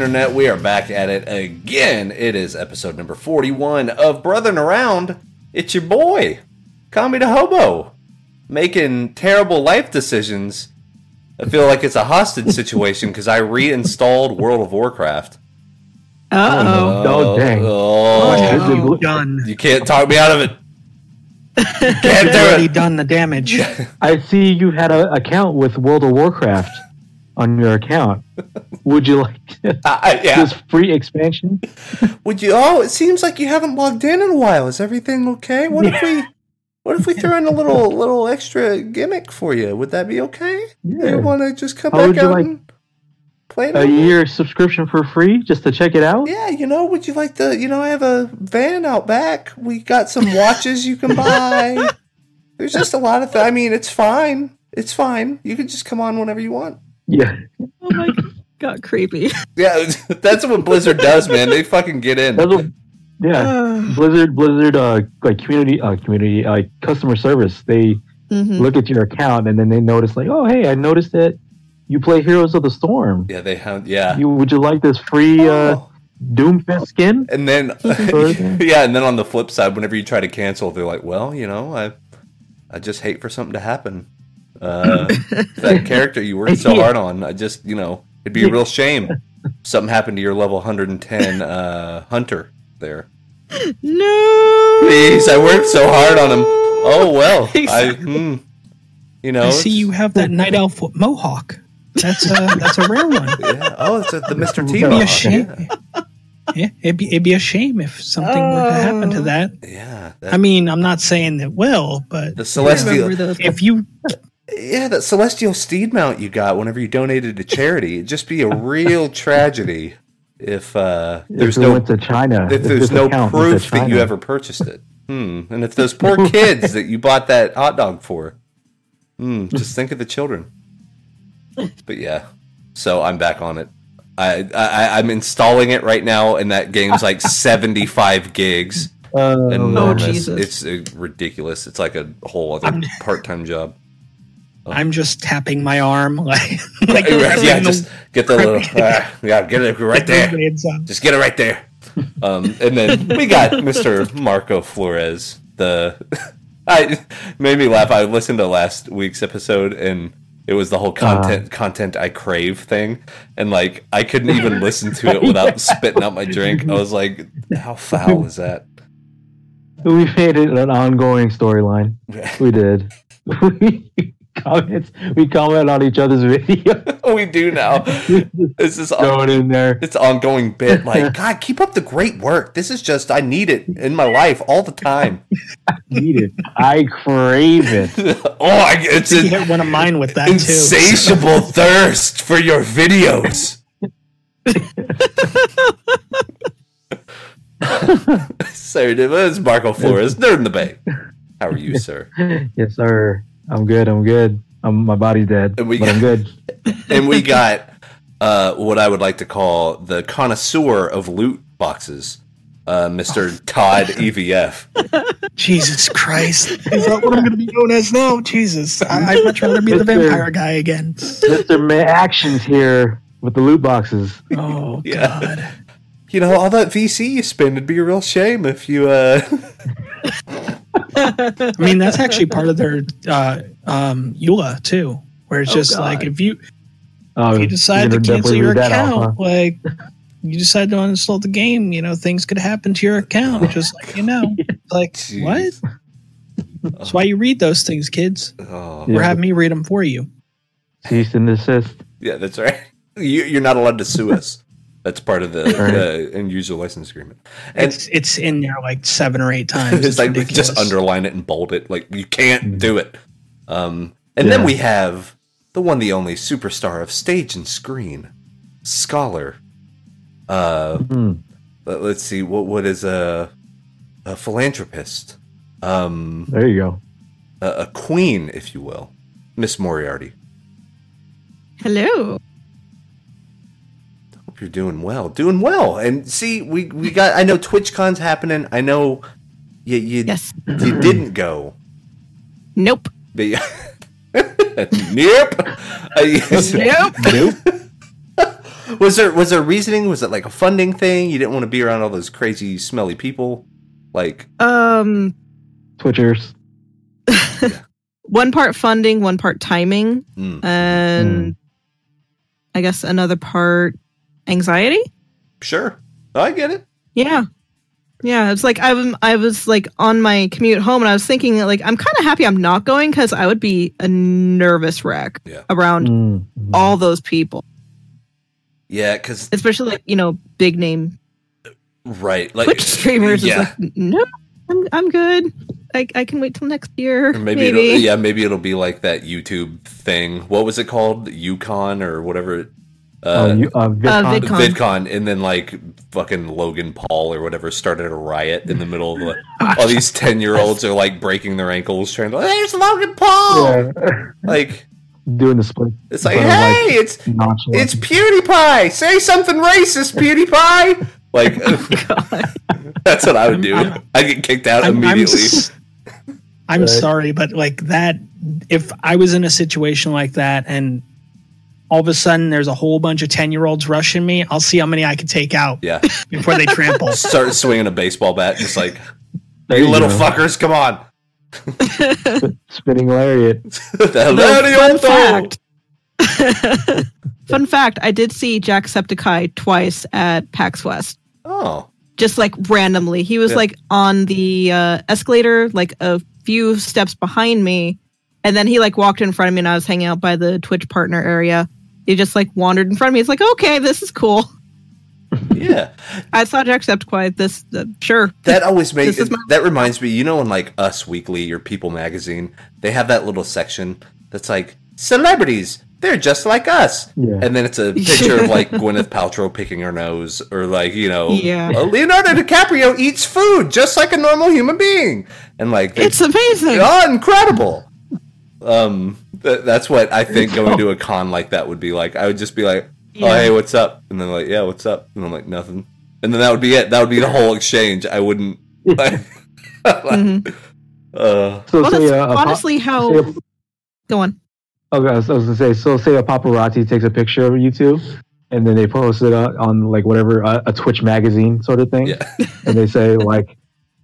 Oh, internet, we are back at it again. It is episode number 41 of Brothering Around. It's your boy, Kami the Hobo, making terrible life decisions. I feel like it's a hostage situation because I reinstalled World of Warcraft. Uh oh. Oh, dang. Oh, What have good you done? you can't talk me out of it. Can't You've do already it. done the damage. I see you had an account with World of Warcraft on your account. Would you like uh, I- yeah. this free expansion? Would you? Oh, it seems like you haven't logged in in a while. Is everything okay? What if we? What if we throw in a little little extra gimmick for you? Would that be okay? Yeah. You want to just come How back out like- and play? A year subscription for free just to check it out? Yeah, you know. Would you like the? You know, I have a van out back. We got some watches you can buy. There's just a lot of. Th- I mean, it's fine. It's fine. You can just come on whenever you want. Yeah. Oh my god, creepy. Yeah, that's what Blizzard does, man. They fucking get in. That's what, yeah. Blizzard, Blizzard, uh, like community, uh, community, uh, customer service. They Mhm. look at your account and then they notice, like, oh, hey, I noticed that you play Heroes of the Storm. Yeah, they have. Yeah. You would you like this free uh, Oh. Doomfist skin? And then, yeah, and then on the flip side, whenever you try to cancel, they're like, "Well, you know, I, I just hate for something to happen. Uh, that character you worked so Yeah. hard on, I just, you know, it'd be a real shame something happened to your level 110 uh, hunter there. No. Please, I worked so hard on him. Oh well, I, hmm, you know, I see you have that night elf mohawk. That's a that's a rare one. Yeah. Oh, it's a, the Mr. T. It'd It'd be a shame. Yeah, it'd be it'd be a shame if something were to happen to that. Yeah, that, I mean, I'm not saying it will, but the celestial. Remember those? if you Yeah, that celestial steed mount you got whenever you donated to charity, it'd just be a real tragedy if uh, there's if no went to China. if there's no account went to proof that you ever purchased it. Hmm. And if those poor kids that you bought that hot dog for, hmm, just think of the children. But yeah, so I'm back on it. I, I I'm installing it right now, and that game's like 75 gigs. Uh, Enormous. Jesus. It's uh, ridiculous. It's like a whole other part time job. I'm just tapping my arm like like yeah, having the just get the little ah, yeah, get it right there. Just get it right there. Um, and then we got Mr. Marco Flores. The I made me laugh. I listened to last week's episode and it was the whole content content I crave thing, and like I couldn't even listen to it without spitting out my drink. I was like, "How foul is that?" we made it an ongoing storyline. We did. We comment. We comment on each other's video. we do now. This is Throw it in there. it's ongoing bit. Like, God, keep up the great work. This is just I need it in my life all the time. Eat it. I crave it. oh, I, it's You an hit one of mine with that too. insatiable thirst for your videos. Sorry, dude, it's Marco Flores, Nerd in the Bay. How are you, sir? yes, sir. I'm good. I'm good. I'm, my body's dead, And we but I'm good. And we got uh, what I would like to call the connoisseur of loot boxes, uh, Mr. Todd EVF. Jesus Christ. Is that what I'm going to be known as now? Jesus. I, I'd much rather be the vampire guy again. Mr. Ma- Actions here with the loot boxes. Oh, Yeah. God. You know, all that VC you spend, it'd be a real shame if you. Uh, I mean, that's actually part of their uh, um, EULA, too, where it's Oh, just God. like if you Oh, if you decide to gonna cancel your read that off, account, like you decide to uninstall the game, you know, things could happen to your account. Just like you know, like Jeez. what? That's why you read those things, kids. oh, Yeah. Or have me read them for you. huh? Cease and desist. yeah, that's right. You, you're not allowed to sue us. That's part of the uh, end user license agreement. And It's it's in there like seven or eight times. it's like ridiculous. just underline it and bold it. Like you can't do it. Um, and then we have the one, the only superstar of stage and screen, scholar. Uh, Hmm. let- let's see what what is a a philanthropist, um, There you go. a, a queen, if you will, Miss Moriarty. Hello. Hope you're doing well, doing well. And see, we we got. I know TwitchCon's happening. I know you you Yes. you didn't go. Nope. But yeah. nope. I, Nope. Nope. was there was there reasoning? Was it like a funding thing? You didn't want to be around all those crazy, smelly people? Like, Um, Twitchers. one part funding, one part timing, mm, and I guess another part anxiety. sure, I get it. Yeah. Yeah, it's like I was I was like on my commute home and I was thinking like I'm kind of happy I'm not going cuz I would be a nervous wreck Yeah. around Mm, mm. all those people, Yeah, because especially like, you know, big name right, like Twitch streamers Yeah, is like no, I'm I'm good. I I can wait till next year. Or maybe, Maybe. It'll, yeah, maybe it'll be like that YouTube thing. What was it called? Yukon or whatever. It- Oh, Uh, you, uh, VidCon. VidCon. VidCon, and then like fucking Logan Paul or whatever started a riot in the middle of the, all these ten year olds are like breaking their ankles trying to. There's Logan Paul. Yeah. Like Doing the split. it's like, But, hey, like, it's nonchalant. it's PewDiePie. Say something racist, PewDiePie. Like that's what I would do. I get kicked out I'm, I'm, s- I'm Right. sorry, but like that, if I was in a situation like that and all of a sudden there's a whole bunch of 10 year olds rushing me, I'll see how many I can take out yeah, before they trample. start swinging a baseball bat, just like There you you little go. fuckers, come on. Spinning lariat. the No, fun fact. Fun fact, I did see Jacksepticeye twice at PAX West. Oh, Just like randomly. He was Yeah. like on the uh, escalator, like a few steps behind me. And then he like walked in front of me and I was hanging out by the Twitch partner area. He just like wandered in front of me. It's like, okay, this is cool. yeah. I saw Jacksepticeye. This, uh, sure. That always makes This my- that reminds me. You know, in like Us Weekly or People Magazine, they have that little section that's like celebrities. They're just like us, Yeah. and then it's a picture of like Gwyneth Paltrow picking her nose, or like you know, Yeah. "Oh, Leonardo DiCaprio eats food just like a normal human being, and like It's amazing. oh, incredible. Um, th- that's what I think going to a con like that would be like. I would just be like, "Oh, Yeah. hey, what's up?" And then like, "Yeah, what's up?" And I'm like, "Nothing." And then that would be it. That would be the whole exchange. I wouldn't. Like, uh, So Well, say that's a, a pop- honestly how. a- Go on. Okay, I was, gonna say, so say a paparazzi takes a picture of you two, and then they post it on, on like whatever uh, a Twitch magazine sort of thing, yeah, and they say like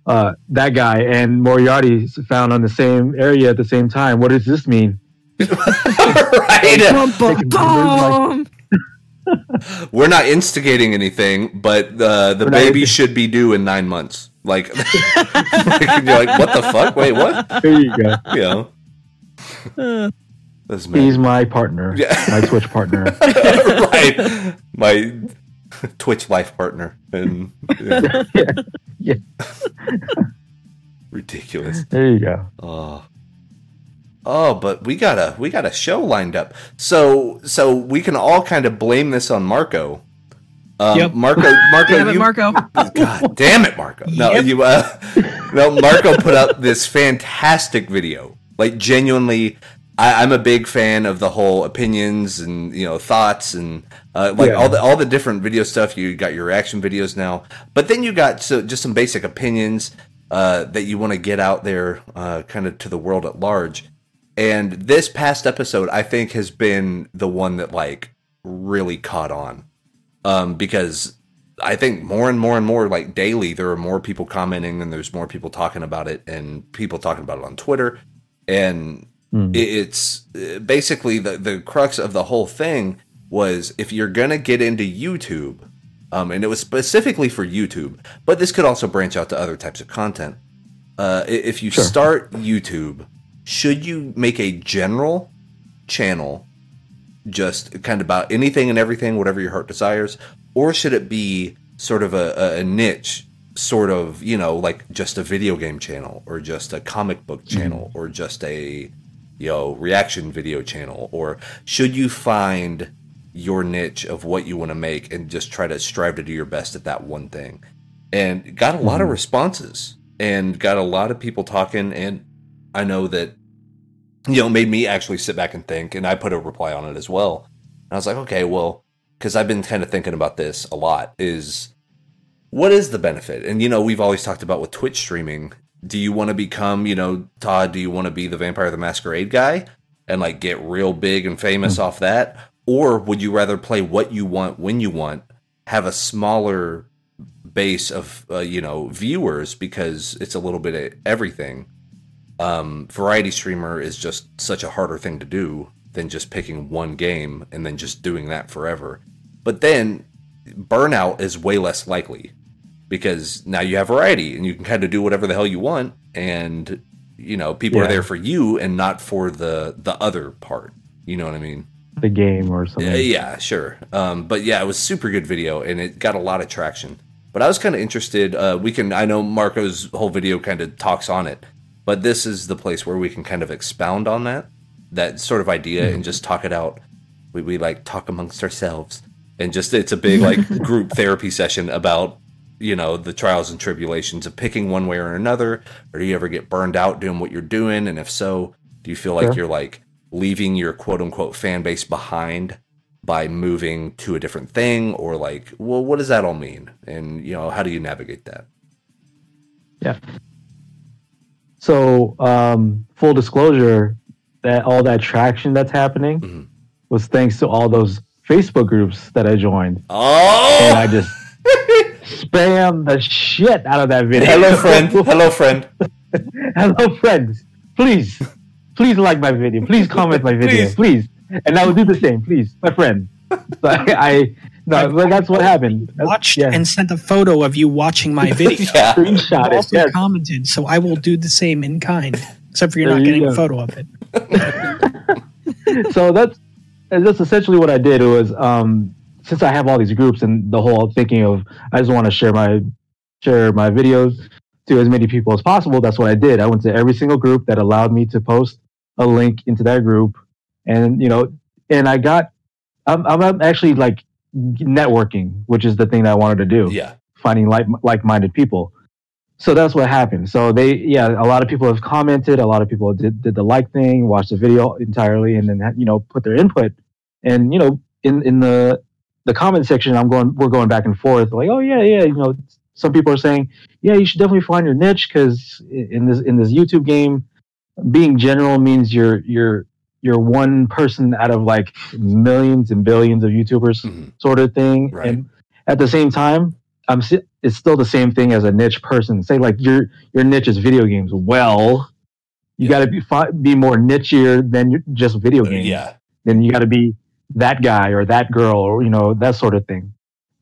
uh, that guy and Moriarty found on the same area at the same time. What does this mean? right. Bum, bum, bum. We're not instigating anything, but uh, the We're baby insti- should be due in nine months. Like, you're like, what the fuck? Wait, what? There you go. You know, Uh, this He's my partner, Yeah. my Twitch partner. right? My Twitch life partner, and yeah. yeah, yeah. ridiculous. There you go. Oh. Oh, but we got a we got a show lined up. So so we can all kind of blame this on Marco. Um, Yep. Marco Marco damn it, you, Marco. God damn it, Marco. No, Yep. you uh no, Marco put up this fantastic video. Like genuinely I, I'm a big fan of the whole opinions and you know thoughts and uh, like Yeah. all the all the different video stuff. You got your reaction videos now, but then you got so just some basic opinions uh, that you want to get out there, uh, kind of to the world at large. And this past episode, I think, has been the one that like really caught on um, because I think more and more and more, like daily, there are more people commenting and there's more people talking about it and people talking about it on Twitter. And Hmm. it's uh, basically the, the crux of the whole thing was if you're going to get into YouTube, um, and it was specifically for YouTube, but this could also branch out to other types of content. Uh, if you Sure. start YouTube, should you make a general channel just kind of about anything and everything, whatever your heart desires, or should it be sort of a, a- a niche, sort of you know like just a video game channel, or just a comic book channel, or just a you know reaction video channel, or should you find your niche of what you want to make and just try to strive to do your best at that one thing? And got a lot of mm-hmm. responses and got a lot of people talking, and I know that you know, made me actually sit back and think, and I put a reply on it as well. And I was like, okay, well, because I've been kind of thinking about this a lot, is what is the benefit? And you know, we've always talked about with Twitch streaming. Do you want to become, you know, Todd? Do you want to be the Vampire the Masquerade guy and like get real big and famous off that, or would you rather play what you want when you want, have a smaller base of uh, you know viewers because it's a little bit of everything. Um, variety streamer is just such a harder thing to do than just picking one game and then just doing that forever. But then burnout is way less likely because now you have variety and you can kind of do whatever the hell you want and you know people are there for you and not for the the other part. You know what i mean? The game or something. yeah, yeah sure. Um, but yeah it was super good video and it got a lot of traction. But i was kind of interested uh, we can i know marco's whole video kind of talks on it but this is the place where we can kind of expound on that that sort of idea and just talk it out. We, we like talk amongst ourselves and just it's a big like group therapy session about you know the trials and tribulations of picking one way or another or do you ever get burned out doing what you're doing and if so do you feel like Sure. you're like leaving your quote unquote fan base behind by moving to a different thing or like well what does that all mean and you know how do you navigate that Yeah. So, um, full disclosure, that all that traction that's happening Mhm. was thanks to all those Facebook groups that I joined, oh and oh I just spam the shit out of that video. hello friend hello friend Hello, friends. Please, please like my video. Please comment my video. Please. Please. And I will do the same. Please, my friend. So I, I no, but that's what happened. That's- Watched yeah. and sent a photo of you watching my video. yeah screenshot it. also Yes. commented, so I will do the same in kind. Except for you're There not you getting a photo of it. so that's that's essentially what I did. It was um, since I have all these groups and the whole thinking of I just want to share my share my videos to as many people as possible. That's what I did. I went to every single group that allowed me to post a link into that group, and you know, and I got I'm I'm actually like networking, which is the thing that I wanted to do yeah finding like like-minded people. So that's what happened. So they, yeah, a lot of people have commented. A lot of people did, did the like thing, watched the video entirely, and then you know put their input. And you know, in in the the comment section, I'm going, we're going back and forth. Like, oh yeah, yeah, you know, some people are saying, yeah, you should definitely find your niche because in this in this YouTube game, being general means you're you're you're one person out of like millions and billions of YouTubers Mhm. sort of thing. Right. And at the same time, I'm it's still the same thing as a niche person. Say like your your niche is video games. Well, you Yeah. got to be fi- be more nichier than just video Uh, games. yeah Then you got to be that guy or that girl or you know that sort of thing.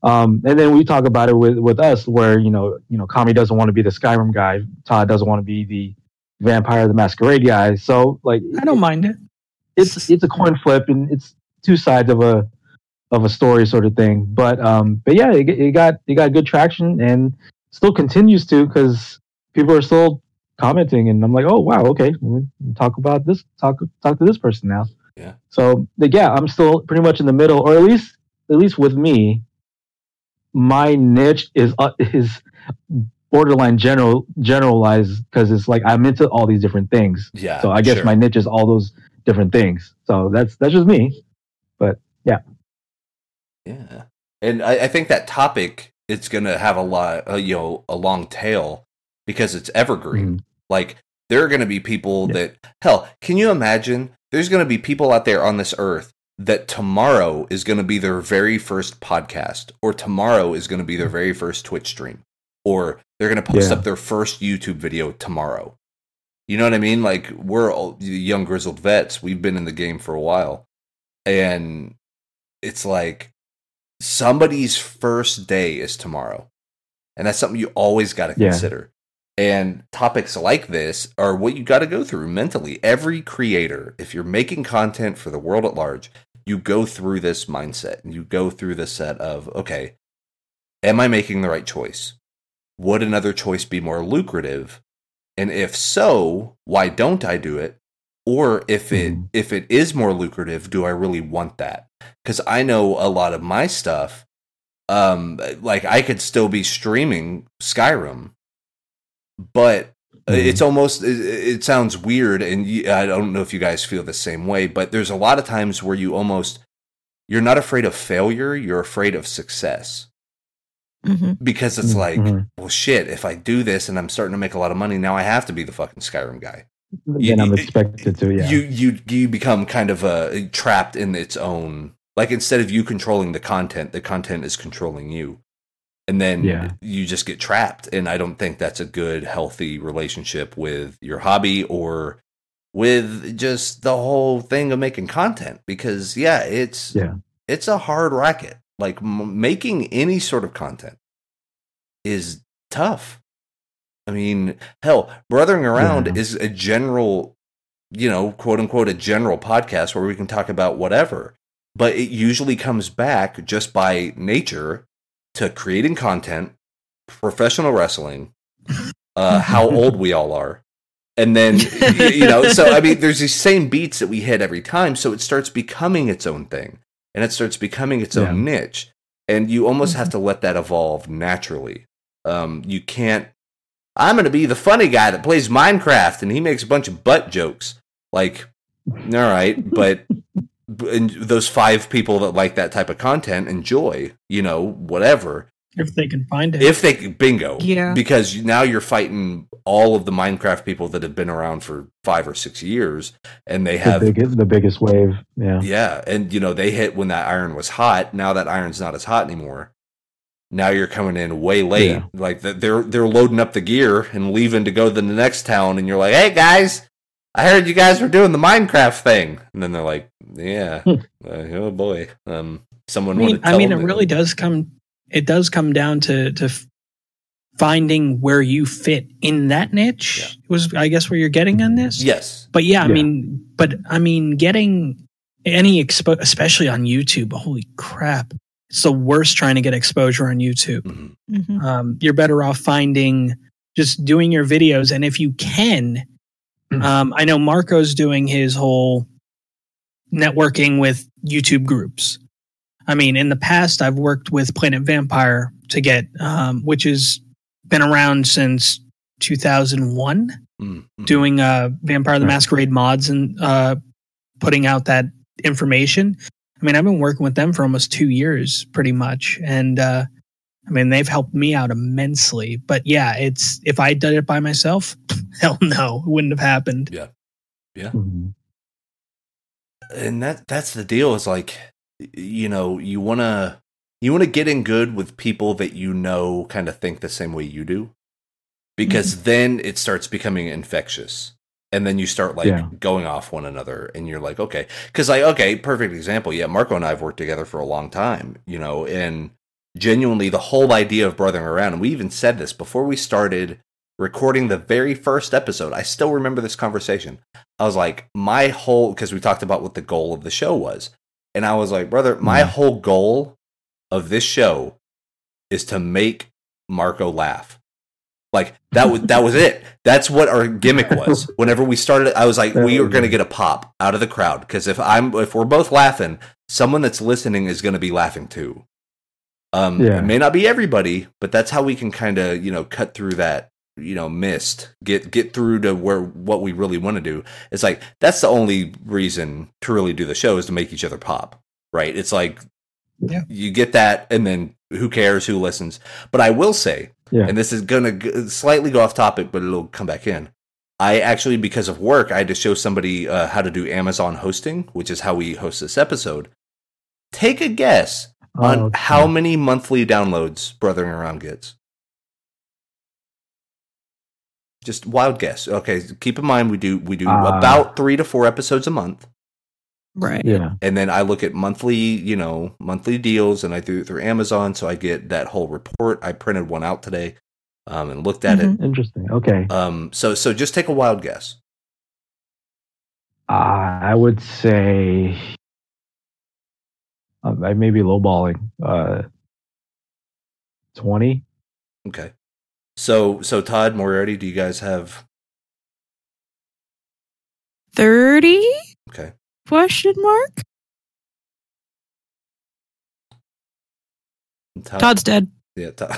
Um, and then we talk about it with with us where you know you know Kami doesn't want to be the Skyrim guy. Todd doesn't want to be the Vampire the Masquerade guy. So like I don't mind it. it's it's a coin flip and it's two sides of a of a story sort of thing but um but yeah it, it got it got good traction and still continues to because people are still commenting and i'm like oh wow okay talk about this talk talk to this person now Yeah. so yeah i'm still pretty much in the middle or at least at least with me my niche is uh, is borderline general generalized because it's like i'm into all these different things yeah so I guess sure. my niche is all those different things. So that's that's just me. But yeah, Yeah. and I, I think that topic it's going to have a lot, uh, you know, a long tail because it's evergreen. Like there are going to be people Yeah. that hell, can you imagine? There's going to be people out there on this earth that tomorrow is going to be their very first podcast, or tomorrow is going to be their very first Twitch stream, or they're going to post Yeah. up their first YouTube video tomorrow. You know what I mean? Like we're all young grizzled vets. We've been in the game for a while, and it's like somebody's first day is tomorrow. And that's something you always got to Yeah. consider. And topics like this are what you got to go through mentally. Every creator, if you're making content for the world at large, you go through this mindset and you go through the set of, okay, am I making the right choice? Would another choice be more lucrative? And if so, why don't I do it? Or if it Mhm. if it is more lucrative, do I really want that? Because I know a lot of my stuff, um, like I could still be streaming Skyrim, but Mhm. it's almost it, it sounds weird, and you, I don't know if you guys feel the same way, but there's a lot of times where you almost you're not afraid of failure, you're afraid of success hmm because it's like, Mhm. well, shit, if I do this and I'm starting to make a lot of money, now I have to be the fucking Skyrim guy. then I'm expected to. Yeah. You you you become kind of uh, trapped in its own Like instead of you controlling the content, the content is controlling you. And then Yeah. you just get trapped. And I don't think that's a good, healthy relationship with your hobby or with just the whole thing of making content. Because yeah, it's Yeah. it's a hard racket. Like m- making any sort of content is tough. I mean, hell, Brothering Around Yeah. is a general, you know, quote unquote, a general podcast where we can talk about whatever. But it usually comes back just by nature to creating content, professional wrestling, uh, how old we all are. And then, you know, so I mean, there's these same beats that we hit every time. So it starts becoming its own thing and it starts becoming its own niche. And you almost have to let that evolve naturally. Um, you can't. I'm going to be the funny guy that plays Minecraft and he makes a bunch of butt jokes. Like, all right, but and those five people that like that type of content enjoy, you know, whatever. if they can find it. If they bingo, Yeah. because now you're fighting all of the Minecraft people that have been around for five or six years, and they The have biggest, the biggest wave. Yeah. yeah, and you know they hit when that iron was hot. Now that iron's not as hot anymore. Now you're coming in way late. Yeah. Like they're they're loading up the gear and leaving to go to the next town, and you're like, "Hey guys, I heard you guys were doing the Minecraft thing." And then they're like, "Yeah, uh, oh boy." Um, someone I mean, wanted I mean, it them really does come. It does come down to to finding where you fit in that niche. Yeah. Was I guess where you're getting on this? Yes, But yeah, I Yeah. mean, but I mean, getting any expo, especially on YouTube. Holy crap! It's the worst trying to get exposure on YouTube. Mhm. Mhm. Um, you're better off finding just doing your videos, and if you can, um, I know Marco's doing his whole networking with YouTube groups. I mean, in the past, I've worked with Planet Vampire to get, um, which has been around since 2001 Mm, mm. doing uh Vampire the Masquerade mods and uh putting out that information. I mean, I've been working with them for almost 2 years pretty much and uh I mean, they've helped me out immensely. But yeah, it's if I did it by myself, hell no, it wouldn't have happened. Mhm. and that that's the deal is like you know you want to you want to get in good with people that you know kind of think the same way you do because then it starts becoming infectious and then you start like Yeah. going off one another and you're like okay because like okay perfect example yeah marco and i've worked together for a long time you know and genuinely the whole idea of brothering around and we even said this before we started recording the very first episode i still remember this conversation I was like, my whole because we talked about what the goal of the show was, and I was like, brother, my Mhm. whole goal of this show is to make Marco laugh. Like that was that was it. That's what our gimmick was. Whenever we started, I was like, we are going to get a pop out of the crowd because if I'm if we're both laughing, someone that's listening is going to be laughing too. Um, Yeah. it may not be everybody, but that's how we can kind of you know cut through that you know mist get get through to where what we really want to do it's like that's the only reason to really do the show is to make each other pop right it's like Yeah. you get that and then who cares who listens but i will say Yeah. and this is gonna g- slightly go off topic but it'll come back in i actually because of work i had to show somebody uh, how to do amazon hosting which is how we host this episode take a guess on Oh, okay. how many monthly downloads brothering around gets just wild guess okay keep in mind we do we do Uh, about three to four episodes a month Right. Yeah. and then I look at monthly, you know, monthly deals, and I do it through Amazon, so I get that whole report. I printed one out today, um, and looked at it. Interesting. Okay. Um, so so just take a wild guess. Uh, I would say uh, I may be lowballing. Uh, Twenty. Okay. So so Todd Moriarty, do you guys have? 30 Okay. question mark? Todd, Todd's dead. Yeah. Todd.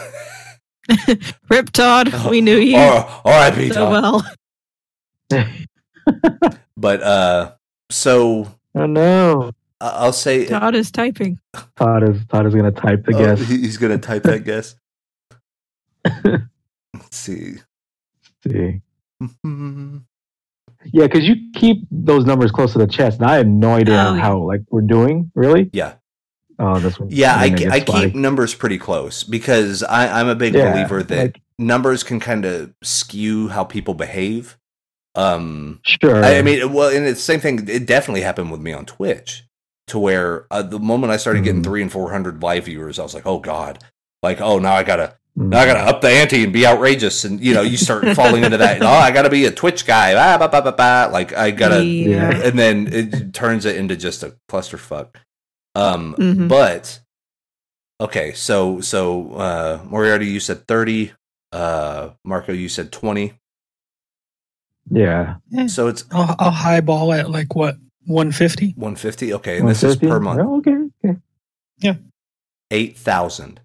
Rip Todd. We knew you Oh, R.I.P. so Todd. well. But uh, so Oh no. I- I'll say. Todd is typing. Todd is Todd is gonna type the Oh, guess. he's gonna type that guess. Let's see. See. Yeah, because you keep those numbers close to the chest, and I have no idea Oh, yeah. how like we're doing. Really? Yeah. Oh, this one. Yeah, I, when it ke- gets I keep numbers pretty close because I, I'm a big Yeah, believer that like- numbers can kind of skew how people behave. Um, Sure. I, I mean, well, and it's the same thing. It definitely happened with me on Twitch, to where uh, the moment I started getting Mhm. three and four hundred live viewers, I was like, oh god, like oh now I gotta Mm. now I gotta up the ante and be outrageous, and you know you start falling into that. Oh, I gotta be a Twitch guy. Ah, bah, bah, bah, bah. Like I gotta, yeah. and then it turns it into just a clusterfuck. Um, Mhm. but okay, so so uh, Moriarty, you said thirty. Uh, Marco, you said twenty. yeah. So it's I'll, I'll highball at like what 150. one fifty. Okay, and this is per month. Oh, okay. Okay. Eight thousand.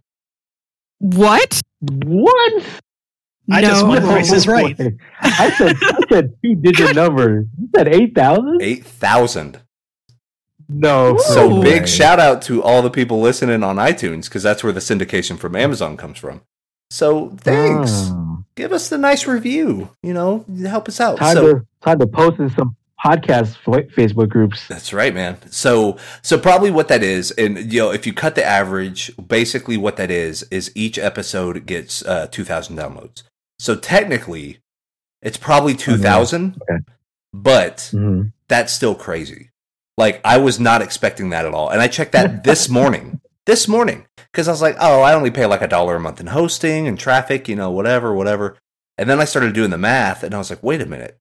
What? What? I just No. went Price is Right. I said I said two digit numbers. You said eight thousand? Eight thousand. No. So Ooh. big shout out to all the people listening on iTunes because that's where the syndication from Amazon comes from. So thanks. Oh. Give us the nice review. You know, help us out. Time so to time to post in some podcast fa- Facebook groups. that's right, man. So so probably what that is, and you know, if you cut the average, basically what that is is each episode gets uh, two thousand downloads. So technically, it's probably two thousand, Okay. but Mhm. that's still crazy. Like I was not expecting that at all, and I checked that this morning. This morning, because I was like, "Oh, I only pay like a dollar a month in hosting and traffic, you know, whatever, whatever." And then I started doing the math, and I was like, "Wait a minute!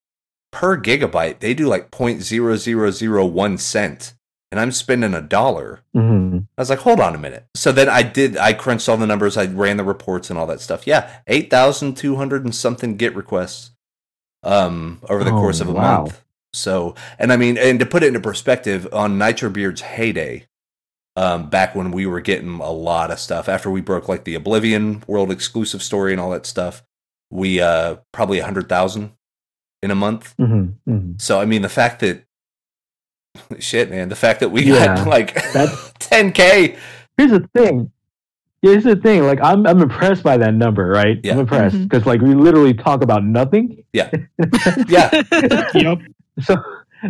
Per gigabyte, they do like point zero zero zero one cent, and I'm spending a dollar." Mhm. I was like, "Hold on a minute." So then I did. I crunched all the numbers. I ran the reports and all that stuff. Yeah, eight thousand two hundred and something get requests, um, over the Oh, course of a wow. month. So, and I mean, and to put it into perspective, on Nitro Beard's heyday, um, back when we were getting a lot of stuff after we broke like the Oblivion world exclusive story and all that stuff, we uh probably a hundred thousand in a month. Mhm. Mhm. So I mean, the fact that shit, man, the fact that we Yeah, got like that's- 10k, Here's the thing. Here's the thing. Like I'm I'm impressed by that number, right? Yeah. I'm impressed because like we literally talk about nothing. yeah, yeah. Yep. So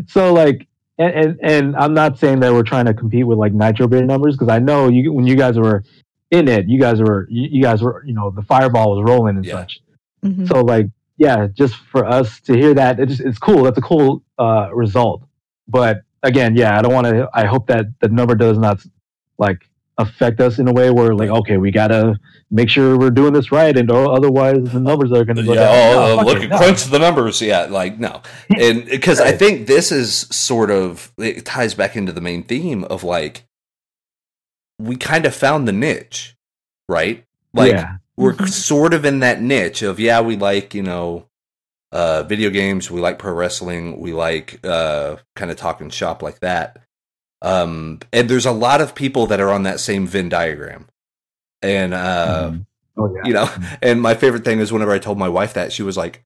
so like and, and and I'm not saying that we're trying to compete with like Nitro Beard numbers because I know you when you guys were in it, you guys were you, you guys were you know the fireball was rolling and Yeah. such. Mhm. So like yeah, just for us to hear that, it's it's cool. That's a cool uh, result. But again, yeah, I don't want to. I hope that the number does not like affect us in a way where like okay, we gotta make sure we're doing this right, and otherwise the numbers are gonna go yeah. down. Oh, No, uh, look it, at no. crunch the numbers. Yeah, like no, and because I think this is sort of it ties back into the main theme of like we kind of found the niche, right? Like yeah, we're Mhm. sort of in that niche of yeah, we like you know uh, video games, we like pro wrestling, we like uh, kind of talking shop like that. Um, and there's a lot of people that are on that same Venn diagram, and uh, Mhm. oh yeah, you know and my favorite thing is whenever i told my wife that she was like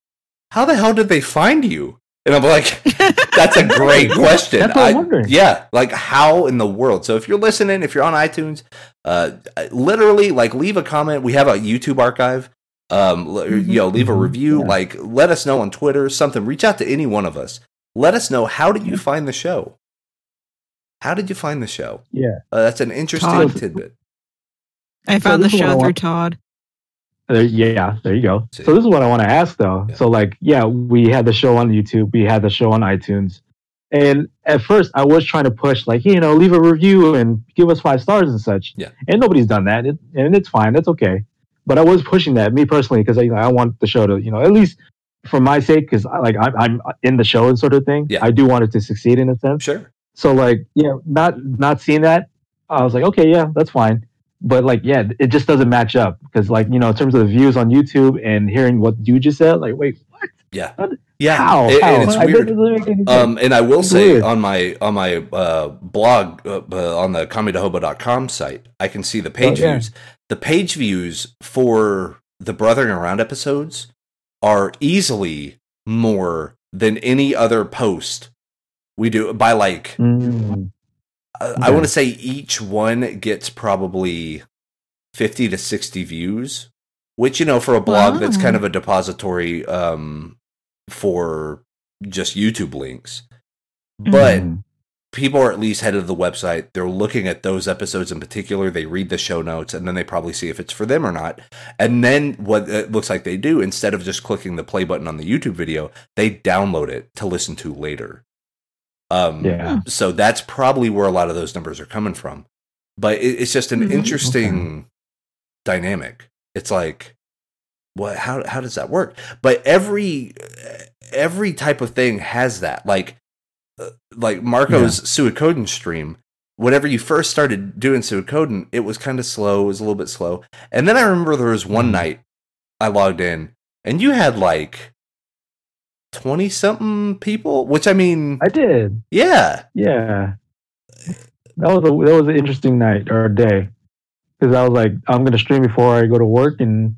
how the hell did they find you and i'm like that's a great question That's what I'm I- wondering. yeah like how in the world so if you're listening if you're on itunes uh literally like leave a comment we have a youtube archive um l- Mhm. you know leave a Mhm. review Yeah. like let us know on twitter something reach out to any one of us let us know how did you find the show how did you find the show Yeah. uh, that's an interesting Todd. tidbit I found the this is what I show through Todd. There, yeah, there you go. So this is what I want to ask though. Yeah. So like, yeah, we had the show on YouTube, we had the show on iTunes, and at first I was trying to push like, you know, leave a review and give us five stars and such. Yeah. And nobody's done that, it, and it's fine. That's okay. But I was pushing that me personally because I, I want the show to, you know, at least for my sake, because like I'm, I'm in the show and sort of thing. Yeah. I do want it to succeed in a sense. sure So like, yeah, not not seeing that, I was like, okay, yeah, that's fine. But like, yeah, it just doesn't match up because like, you know, in terms of the views on YouTube and hearing what you just said, like, wait? Yeah yeah How? and- How? and it's weird doesn't make any sense. Um, and I will It's say weird. on my on my uh, blog uh, uh, on the comedyhobo.com site, I can see the page Oh, yeah. views. The page views for the Brothering Around episodes are easily more than any other post we do by like Mm, uh, I want to say each one gets probably 50 to 60 views, which, you know, for a blog that's kind of a depository um, for just YouTube links. But mm, people are at least headed to the website. They're looking at those episodes in particular. They read the show notes and then they probably see if it's for them or not. And then what it looks like they do, instead of just clicking the play button on the YouTube video, they download it to listen to later. Um, Yeah. So that's probably where a lot of those numbers are coming from. But it, it's just an Mhm. interesting dynamic. It's like, what? How how does that work? But every every type of thing has that. Like uh, like Marco's Suikoden stream. Whenever you first started doing Suikoden, it was kind of slow. It was a little bit slow. And then I remember there was one Mhm. night I logged in, and you had like twenty something people. Which I mean, I did. yeah, Yeah. That was a that was an interesting night or day because I was like, I'm gonna stream before I go to work and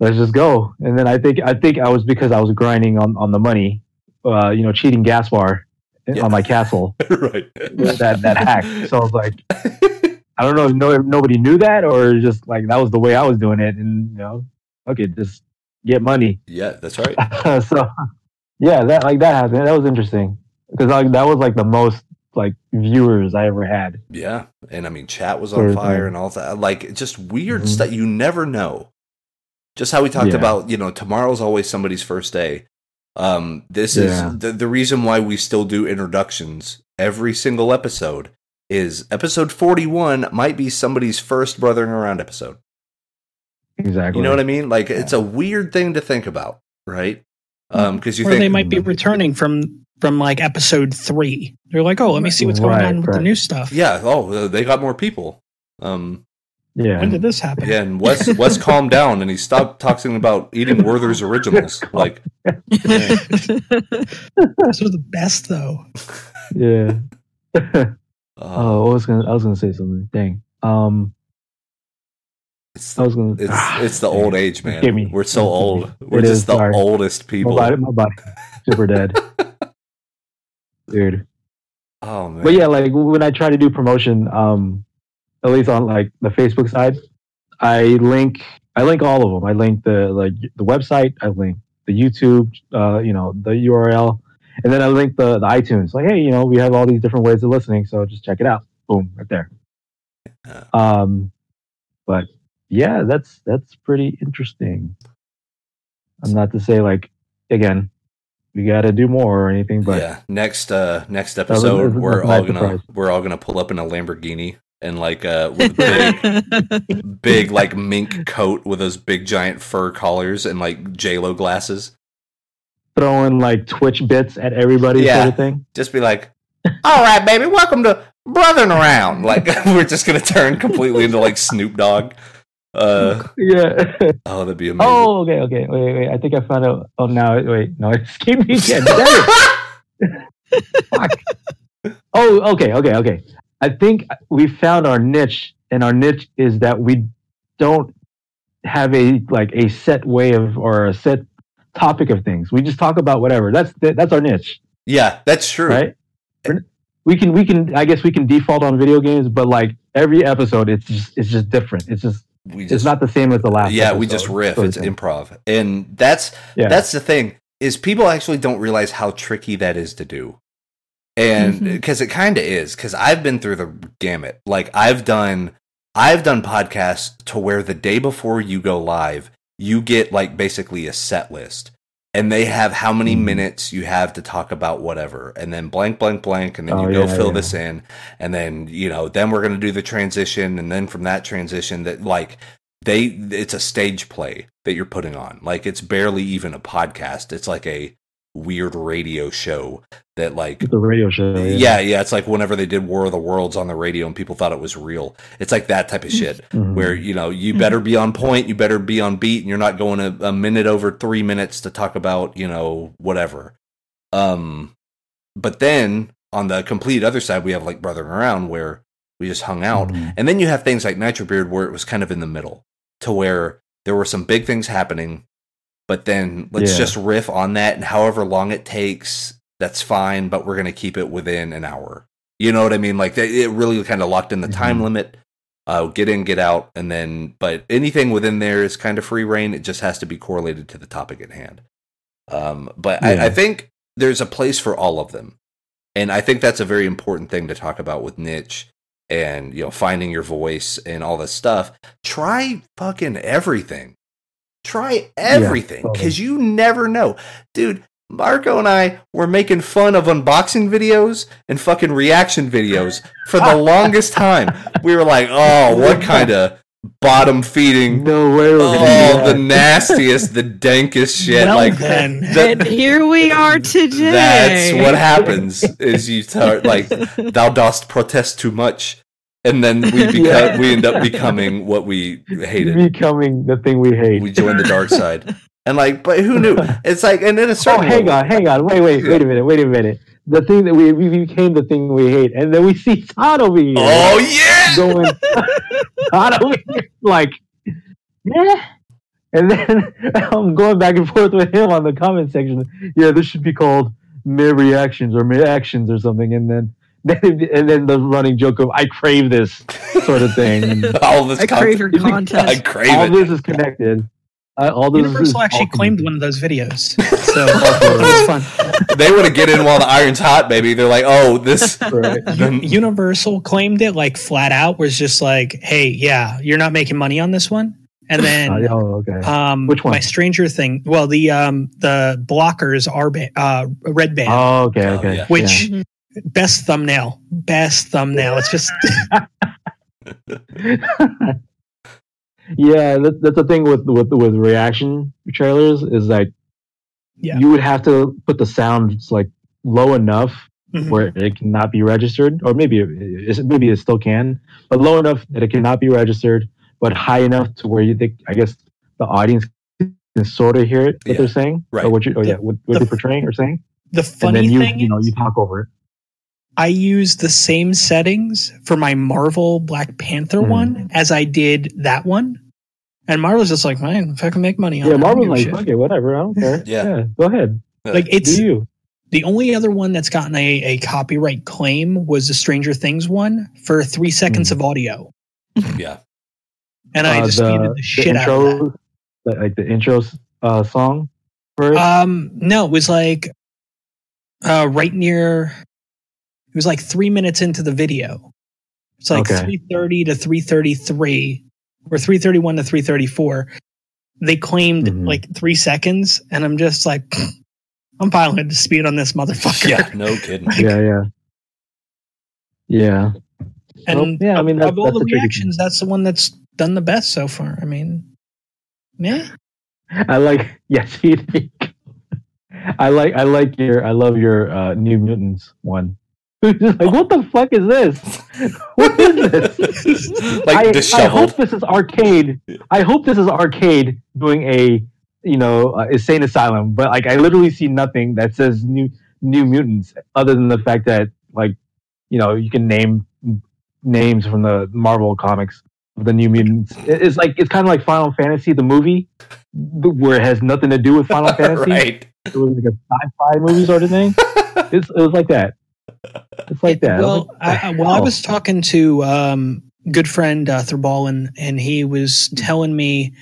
let's just go. And then I think I think I was because I was grinding on on the money, uh, you know, cheating Gaspar Yeah. on my castle right. that that hack. So I was like, I don't know if no, if nobody knew that or just like that was the way I was doing it, and you know, okay, just get money. yeah, that's right. so yeah, that like that happened. That was interesting because like that was like the most like viewers I ever had. Yeah, and I mean, chat was on fire and all that. Like, just weird Mhm. stuff. You never know. Just how we talked Yeah. about, you know, tomorrow's always somebody's first day. Um, this Yeah. is the, the reason why we still do introductions every single episode. Is episode forty one might be somebody's first brothering around episode. Exactly. You know what I mean? Like, it's a weird thing to think about, right? Um, because you or think they might be returning from from like episode three. They're like, oh, let me see what's going Right, on with the new stuff. yeah, oh, uh, they got more people. Um, Yeah. When did this happen? Yeah, and Wes Wes calmed down and he stopped talking about eating Werther's originals. Like, Those are the best though. Yeah. uh, oh, I was gonna I was gonna say something. Dang. Um, it's I was gonna. it's, Ah, it's the old age, man. Give me. We're so old. We're It just is, the sorry. oldest my people. body, my body, super dead, dude. Oh man. But yeah, like when I try to do promotion, um, at least on like the Facebook side, I link I link all of them. I link the like the website, I link the YouTube, uh, you know, the URL, and then I link the the iTunes. Like, hey, you know, we have all these different ways of listening, so just check it out. Boom, right there. Um, but yeah, that's that's pretty interesting. I'm not to say like again, we got to do more or anything, but yeah. Next uh next episode was we're all gonna surprise. we're all gonna pull up in a Lamborghini and like uh with big big like mink coat with those big giant fur collars and like J Lo glasses. throwing like Twitch bits at everybody Yeah. sort of thing. just be like, "All right, baby, welcome to Brothering Around." Like we're just gonna turn completely into like Snoop Dogg. Uh, Yeah. oh, that'd be amazing. oh, okay, okay. Wait, wait. I think I found out. Oh, now, wait. No, it escaped me again. Fuck. Oh, okay, okay, okay. I think we found our niche, and our niche is that we don't have a like a set way of or a set topic of things. We just talk about whatever. That's that's our niche, yeah, that's true. right? We're- can we can I guess we can default on video games, but like every episode, it's just it's just different. It's just We it's not the same as the last. yeah, we just riff. sort of It's thing. improv, and that's Yeah. that's the thing is people actually don't realize how tricky that is to do, and because it kind of is. Because I've been through the gamut. Like I've done, I've done podcasts to where the day before you go live, you get like basically a set list. And they have how many Mhm. minutes you have to talk about whatever, and then blank, blank, blank, and then Oh, you go yeah, fill yeah. this in, and then you know, then we're gonna do the transition, and then from that transition, that like they it's a stage play that you're putting on like it's barely even a podcast it's like a weird radio show that like the radio show. yeah yeah it's like whenever they did war of the worlds on the radio and people thought it was real it's like that type of shit Mhm. where you know you better be on point you better be on beat and you're not going a, a minute over three minutes to talk about you know whatever um but then on the complete other side we have like brothering around where we just hung out Mhm. and then you have things like Nitro Beard where it was kind of in the middle to where there were some big things happening, but then let's Yeah. just riff on that and however long it takes, that's fine, but we're going to keep it within an hour. You know what I mean? Like they- it really kind of locked in the time Mhm. limit. Uh, get in, get out, and then, but anything within there is kind of free reign. It just has to be correlated to the topic at hand. Um, but I, I think there's a place for all of them. And I think that's a very important thing to talk about with niche and you know finding your voice and all this stuff. Try fucking everything. Try everything totally. because you never know, dude. Marco and I were making fun of unboxing videos and fucking reaction videos for the longest time. We were like, "Oh, what kind of bottom feeding No way. We're gonna Oh, the nastiest, the dankest shit. well like then, and here we are today. that's what happens is you start like thou dost protest too much, and then we become Yeah. we end up becoming what we hated. becoming the thing we hate. We join the dark side, and like, but who knew? It's like, and then a oh, certain hang on, hang on, wait, wait, wait a minute, wait a minute. The thing that we we became the thing we hate, and then we see Todd over here Oh yeah, going Todd over here like yeah. And then I'm going back and forth with him on the comment section. Yeah, this should be called mere reactions or mere actions or something. And then, and then the running joke of I crave this sort of thing. All this I crave your content. content. I crave all it. this is connected. Uh, all this is Universal actually all claimed one of those videos, so it was fun. they want to get in while the iron's hot, baby. They're like, oh, this. Right. the- Universal claimed it like flat out, was just like, "Hey, yeah, you're not making money on this one." And then, Oh, okay. um, Which one? My Stranger Thing. Well, the um, the blockers are ba- uh, red band, Oh, okay, Oh, okay. which Mhm. Best thumbnail, best thumbnail. It's just yeah, that, that's the thing with with with reaction trailers is like Yeah. you would have to put the sounds like low enough Mhm. where it cannot be registered, or maybe it, it- maybe it still can, but low enough that it cannot be registered, but high enough to where you think I guess the audience can sort of hear it what Yeah, they're saying, right. Or what you, oh The- yeah, what, what the- they're portraying or saying, the and funny then you thing. you know you talk over it. I used the same settings for my Marvel Black Panther Mhm. one as I did that one. And Marvel's just like, man, if I can make money on Yeah, it, I don't Marvel's like, shit." okay, whatever, I don't care. Yeah. go ahead, like do it's you? the only other one that's gotten a, a copyright claim was the Stranger Things one for three seconds of audio. yeah, And I Uh, disputed the, shit out of that. intro, the, like the intro uh, song for it. Um, no, it was like uh, right near. It was like three minutes into the video. It's like Okay. three thirty to three thirty three, or three thirty one to three thirty four. They claimed Mhm. like three seconds, and I'm just like, I'm filing a dispute on this motherfucker. yeah, no kidding. yeah, yeah, yeah. And Well, yeah, I mean, of, that- of all that's the a tricky reactions, that's the one that's done the best so far. I mean, yeah, I like yes, he did. I like I like your I love your uh, New Mutants one. Like what the fuck is this? What is this? like I, I hope this is arcade. I hope this is arcade doing a you know uh, insane asylum. But like I literally see nothing that says new New Mutants other than the fact that like you know you can name names from the Marvel comics of the New Mutants. It- It's like it's kind of like Final Fantasy the movie th- where it has nothing to do with Final Fantasy. right. It was like a sci-fi movie sort of thing. It's, it was like that. It's like that. Well, I, well, I was talking to um, good friend uh, Thurballin, and he was telling me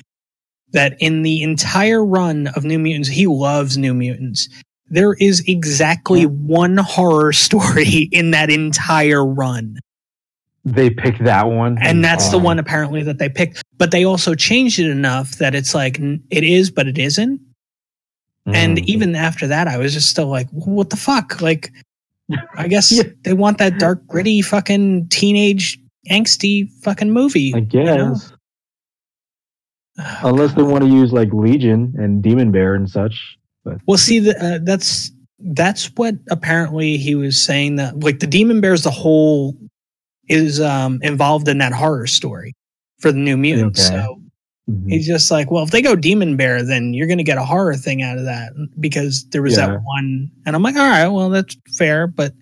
that in the entire run of New Mutants, he loves New Mutants. There is exactly one horror story in that entire run, they picked that one, and that's the Um, one apparently that they picked. But they also changed it enough that it's like it is, but it isn't. And mm. even after that, I was just still like, what the fuck? Like, I guess Yeah. they want that dark, gritty, fucking teenage, angsty fucking movie. I you know? guess unless they want to use like Legion and Demon Bear and such. But Well, see, the, uh, that's that's what apparently he was saying that like the Demon Bears, the whole is um involved in that horror story for the New Mutants. Okay. So mhm. he's just like, well, if they go Demon Bear, then you're going to get a horror thing out of that because there was Yeah. that one, and I'm like, all right, well, that's fair, but.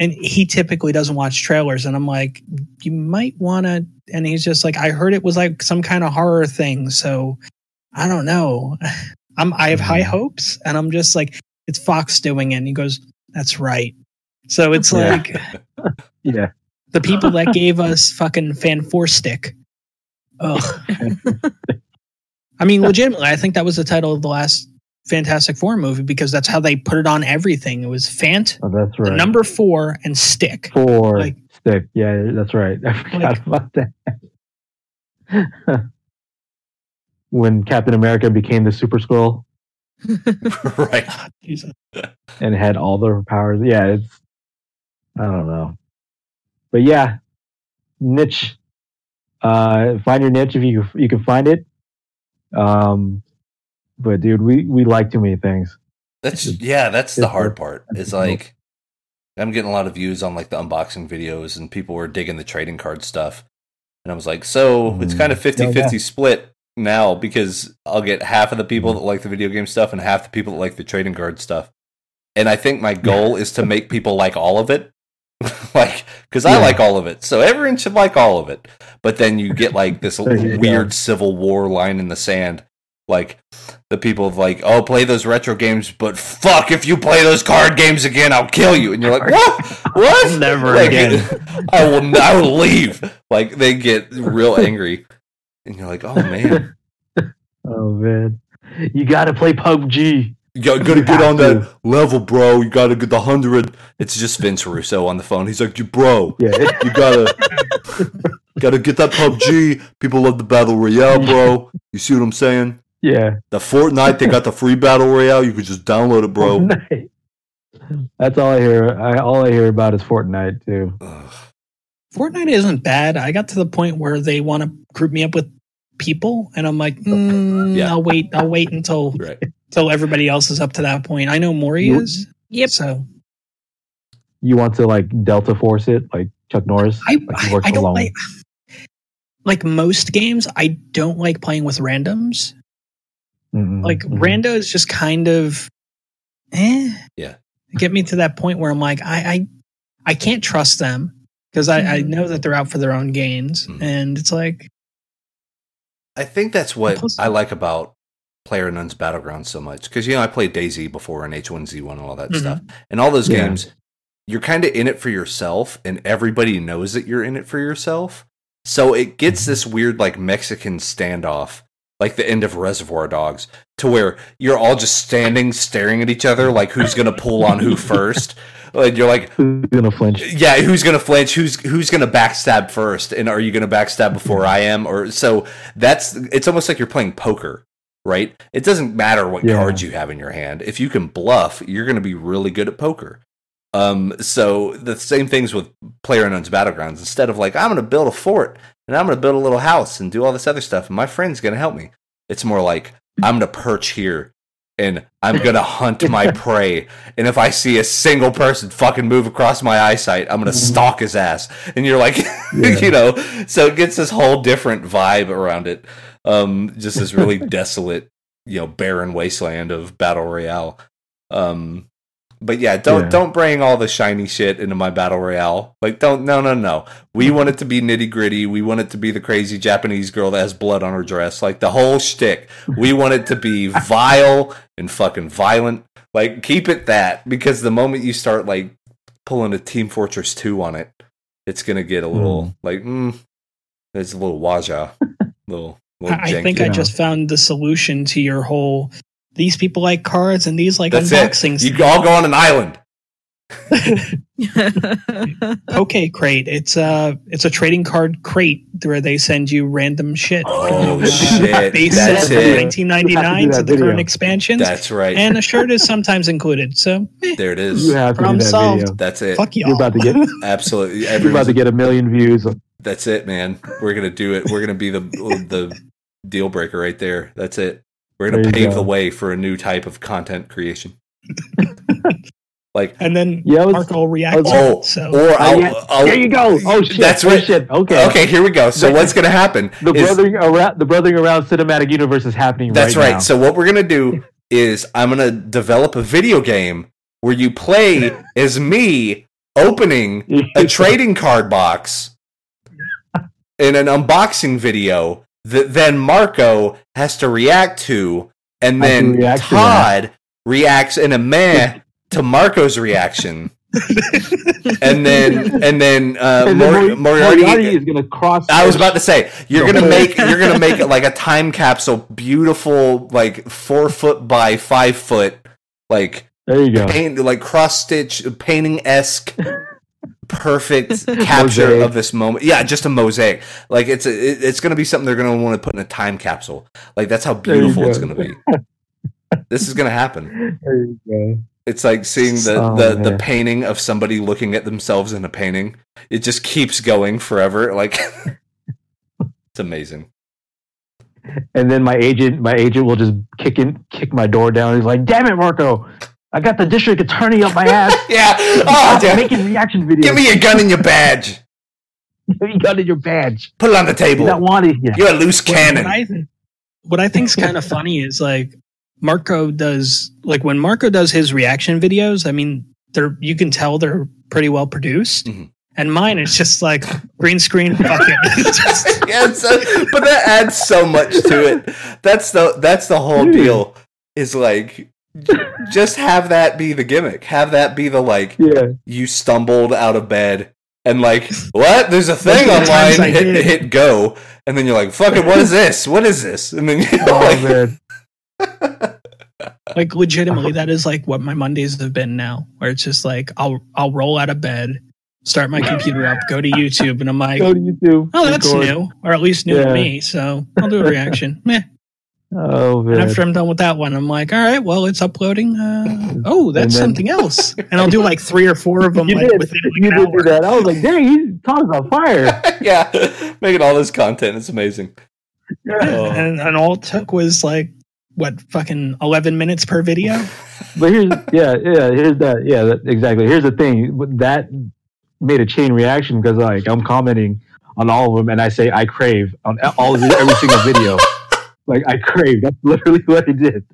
And he typically doesn't watch trailers, and I'm like, you might want to. And he's just like, I heard it was like some kind of horror thing, so I don't know. I'm I have high Mhm. hopes, and I'm just like, it's Fox doing it. And he goes, that's right. So it's Yeah. like yeah, the people that gave us fucking Fan Four Stick. Ugh. I mean, legitimately, I think that was the title of the last Fantastic Four movie because that's how they put it on everything. It was Fant, Oh, that's the right. number four, and Stick. four like- stick. Yeah, that's right. I forgot Like- about that. when Captain America became the Super Scroll right. Jesus. and had all the powers. Yeah, it's I don't know. But yeah, niche. Uh find your niche if you you can find it. Um but dude, we we like too many things. That's yeah, that's the hard part. It's like I'm getting a lot of views on like the unboxing videos and people were digging the trading card stuff. And I was like, so it's Mhm. kind of 50 Yeah, 50 split now because I'll get half of the people that like the video game stuff and half the people that like the trading card stuff. And I think my goal is to make people like all of it. like, because I like all of it. So everyone should like all of it. But then you get like this weird go. civil war line in the sand. Like, the people of like, oh, play those retro games, but fuck, if you play those card games again, I'll kill you. And you're like, what? What? Never Like, again. I will. I will leave. Like they get real angry, and you're like, oh man, Oh man. You gotta play PUBG. You got to You get on have that level, bro. You got to get the hundred. It's just Vince Russo on the phone. He's like, you bro, Yeah. you gotta, gotta get that PUBG. People love the battle royale, bro. You see what I'm saying? yeah. The Fortnite, they got the free battle royale. You could just download it, bro. Fortnite. That's all I hear. I, all I hear about is Fortnite too. Ugh. Fortnite isn't bad. I got to the point where they want to group me up with people, and I'm like, mm, Yeah. I'll wait. I'll wait until Right. Until everybody else is up to that point. I know Maury You- is. Yep. So You want to like Delta Force it, like Chuck Norris? I Like works I don't alone. like like most games. I don't like playing with randoms. Mhm, Like mhm. rando is just kind of, eh. Yeah. Get me to that point where I'm like, I I, I can't trust them because I, I Mhm. know that they're out for their own gains, Mhm. and it's like, I think that's what Plus- I like about Player Unknown's Battlegrounds so much because you know I played DayZ before and H1Z1 and all that Mhm. stuff, and all those Yeah. games, you're kind of in it for yourself, and everybody knows that you're in it for yourself. So it gets this weird like Mexican standoff, like the end of Reservoir Dogs, to where you're all just standing staring at each other, like who's gonna pull on who first. And you're like, Who's gonna flinch? yeah, who's gonna flinch? Who's who's gonna backstab first? And are you gonna backstab before I am? Or so that's it's almost like you're playing poker, right? It doesn't matter what Yeah. cards you have in your hand. If you can bluff, you're gonna be really good at poker. Um, so the same things with Player Unknown's Battlegrounds. Instead of like I'm gonna build a fort and I'm gonna build a little house and do all this other stuff, and my friend's gonna help me. It's more like I'm gonna perch here and I'm gonna hunt my prey. And if I see a single person fucking move across my eyesight, I'm gonna stalk his ass. And you're like, Yeah. you know, so it gets this whole different vibe around it. Um, just this really desolate, you know, barren wasteland of battle royale. Um, but yeah, don't Yeah. don't bring all the shiny shit into my battle royale. Like, don't no no no. We want it to be nitty gritty. We want it to be the crazy Japanese girl that has blood on her dress. Like the whole shtick. We want it to be vile and fucking violent. Like keep it that because the moment you start like pulling a Team Fortress Two on it, it's gonna get a little like mm, it's a little waja, little. Little I, I think I Yeah. just found the solution to your whole. These people like cards, and these like That's unboxings. it. You all go on an island. okay, crate. It's a it's a trading card crate where they send you random shit. Oh, uh, shit. Base That's set it. from 1999 that to the video. current expansions, That's right. and a shirt is sometimes included. So eh, there it is. You have to do Problem that solved. video. That's it. fuck You're y'all. about to get Absolutely. you're about to get a million views. that's it, man. We're gonna do it. We're gonna be the the deal breaker right there. That's it. We're gonna pave go. the way for a new type of content creation. like and then Yeah, I was- Mark will react. oh, it, so or I'll, yeah. I'll- there you go. Oh shit. That's oh, right. shit. Okay. Okay, here we go. So The- what's gonna happen? The is- brothering around the brothering around cinematic universe is happening That's right, right. now. So what we're gonna do is I'm gonna develop a video game where you play as me opening a trading card box in an unboxing video that then Marco has to react to, and then react to Todd reacts in a man to Marco's reaction. and then and then uh, And then Mor- Moriarty. Moriarty is gonna cross. I was about to say you're gonna make you're gonna make it like a time capsule, beautiful, like four foot by five foot, like There you go. paint, like cross stitch painting esque, perfect capture Mosaic. of this moment. Yeah, just a mosaic. Like it's a, it's gonna be something they're gonna want to put in a time capsule. Like that's how beautiful it's gonna be. this is gonna happen. There you go. It's like seeing the, Oh, the, the painting of somebody looking at themselves in a painting. It just keeps going forever. Like it's amazing. And then my agent, my agent will just kick in, kick my door down. He's like, "Damn it, Marco! I got the district attorney up my ass. Yeah. Oh, Stop damn. making reaction videos. Give me your gun and your badge. you got in your badge. Put it on the You're table. not wanted here. You're a loose What- cannon. What I, what I think's kind of funny is like Marco does like when Marco does his reaction videos. I mean, they're you can tell they're pretty well produced. Mhm. And mine is just like green screen. Fuck it. It's just- yeah, so- but that adds so much to it. That's the that's the whole Dude. deal. Is like j- just have that be the gimmick. Have that be the like Yeah, you stumbled out of bed and like what? There's a thing Most of the online. Hit, hit go, and then you're like, "Fuck it, what is this? What is this?" And then you're oh like, man, like legitimately, that is like what my Mondays have been now. Where it's just like I'll I'll roll out of bed, start my computer up, go to YouTube, and I'm like, go to YouTube. oh, that's new, or at least new Yeah. to me. So I'll do a reaction. Meh. Oh And man, after I'm done with that one, I'm like, all right, well, it's uploading. Uh, oh, that's then- something else. And I'll do like three or four of them you like did. within like You an did hour. do that. I was like, dang, he's Tom's on fire. yeah, making all this content. It's amazing. Oh. And, and all it took was like, what, fucking 11 minutes per video? But here's yeah, yeah, here's that. Yeah, that, exactly. Here's the thing. That made a chain reaction because like I'm commenting on all of them, and I say I crave on all of every single video. Like I crave. That's literally what I did.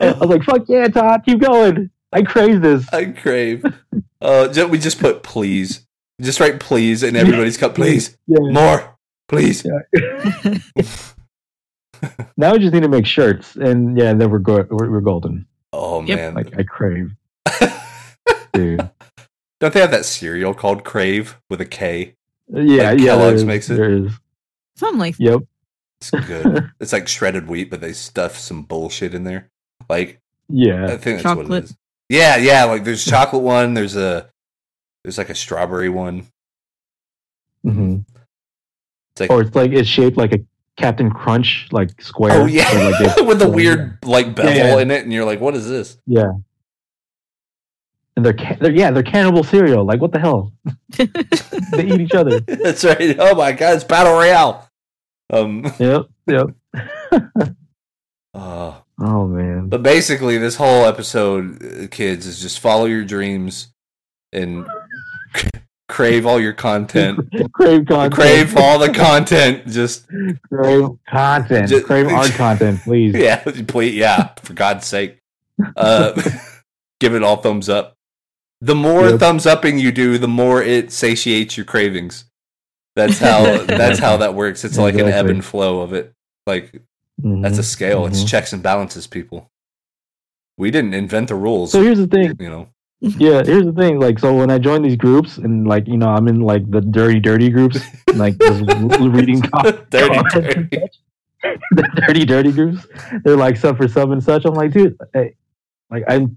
And I was like, "Fuck yeah, Todd, keep going." I crave this. I crave. Uh, ju- we just put please. Just write please, and everybody's cut. Please Yeah. more, please. Now we just need to make shirts, and yeah, then we're go- we're, we're golden. Oh Yep. man, Like I crave, dude. don't they have that cereal called Krave with a K? Yeah, Like yeah. Kellogg's there is, makes it? There is. Something like Yep. It's good. it's like shredded wheat, but they stuff some bullshit in there. Like yeah, I think that's what it is. Yeah, yeah. Like there's chocolate one. There's a there's like a strawberry one. hmm It's like Or it's like it's shaped like a Captain Crunch, like square. oh yeah, like with the weird like bevel Yeah, yeah. in it, and you're like, what is this? Yeah. And they're, ca- they're yeah they're cannibal cereal. Like what the hell? they eat each other. That's right. Oh my god, it's battle royale. Um. Yep. Yep. uh, Oh man. But basically, this whole episode, uh, kids, is just follow your dreams and crave all your content. crave content. crave all the content. Just Crave content. Just- crave our content, please. yeah, please, yeah. For God's sake, uh, give it all thumbs up. The more Yep. thumbs upping you do, the more it satiates your cravings. That's how. that's how that works. It's like an ebb and flow of it. Like Mhm. that's a scale. It's Mhm. checks and balances, people. We didn't invent the rules. So here's the thing. you know. Yeah, here's the thing. Like, so when I join these groups and like, you know, I'm in like the dirty, dirty groups, like just reading com- Dirty, and dirty. such. the dirty, dirty groups. They're like sub for sub and such. I'm like, dude, hey, like I'm.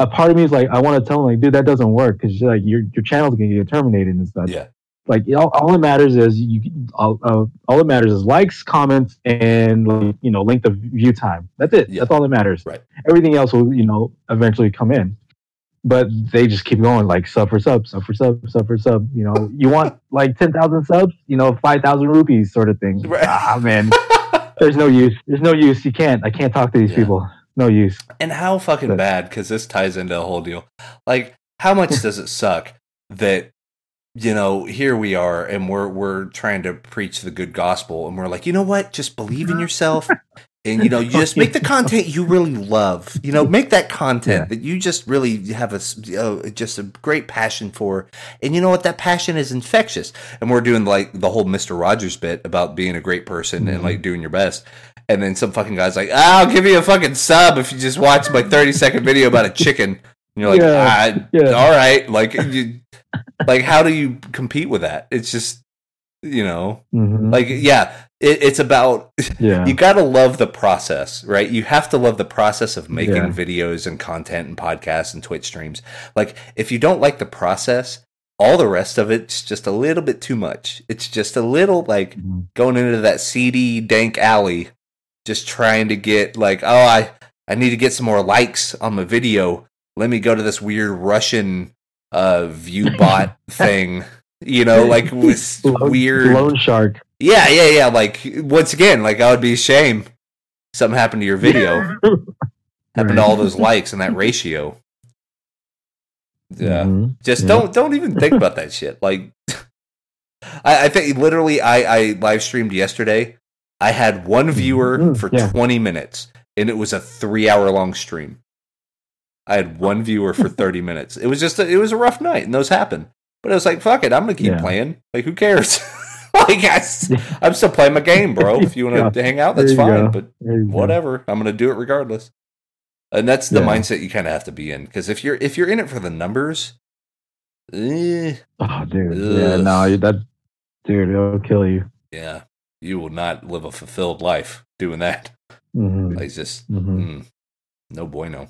A part of me is like, I want to tell them, like, dude, that doesn't work because like your your channel's gonna get terminated and stuff. Yeah. Like, all, all that matters is you. All, uh, all that matters is likes, comments, and like, you know, length of view time. That's it. Yeah. That's all that matters. Right. Everything else will, you know, eventually come in but they just keep going like sub for sub, sub for sub, sub for sub. You know, you want like ten thousand subs, you know, five thousand rupees sort of thing. Right. Ah man, there's no use. There's no use. You can't. I can't talk to these Yeah. people. No use. And how fucking But- bad, because this ties into a whole deal. Like, how much does it suck that, you know, here we are and we're we're trying to preach the good gospel and we're like, you know what? Just believe in yourself. And you know, you just make the content you really love. You know, make that content Yeah. that you just really have a uh, just a great passion for. And you know what? That passion is infectious. And we're doing like the whole Mister Rogers bit about being a great person and Mhm. like doing your best. And then some fucking guy's like, "Ah, "I'll give you a fucking sub if you just watch my thirty second video about a chicken." And you're like, Yeah, I, yeah. all right, like, you, like, how do you compete with that? It's just, you know, Mhm. like, yeah, it, it's about yeah. you got to love the process, right? You have to love the process of making Yeah. videos and content and podcasts and Twitch streams. Like, if you don't like the process, all the rest of it's just a little bit too much. It's just a little like Mhm. going into that seedy, dank alley, just trying to get like, oh, I I need to get some more likes on my video. Let me go to this weird Russian uh viewbot thing. You know, like with Lone- weird Lone shark. yeah, yeah, yeah. Like once again, like I would be ashamed something happened to your video, happened to all those likes and that ratio. Yeah, Mhm. just Yeah. don't don't even think about that shit. Like, I, I think literally, I I live streamed yesterday. I had one viewer Mm, for yeah. twenty minutes, and it was a three hour long stream. I had one viewer for thirty minutes. It was just a, it was a rough night, and those happen. But it was like, fuck it, I'm gonna keep Yeah. playing. Like, who cares? like, I, am still playing my game, bro. If you want to hang out, that's fine. go. But you go. whatever, I'm gonna do it regardless. And that's the Yeah. mindset you kind of have to be in because if you're if you're in it for the numbers, eh, Oh, dude. Yeah, no, that, dude, it'll kill you. yeah, you will not live a fulfilled life doing that. Mhm. Like, it's just Mhm. mm, no bueno.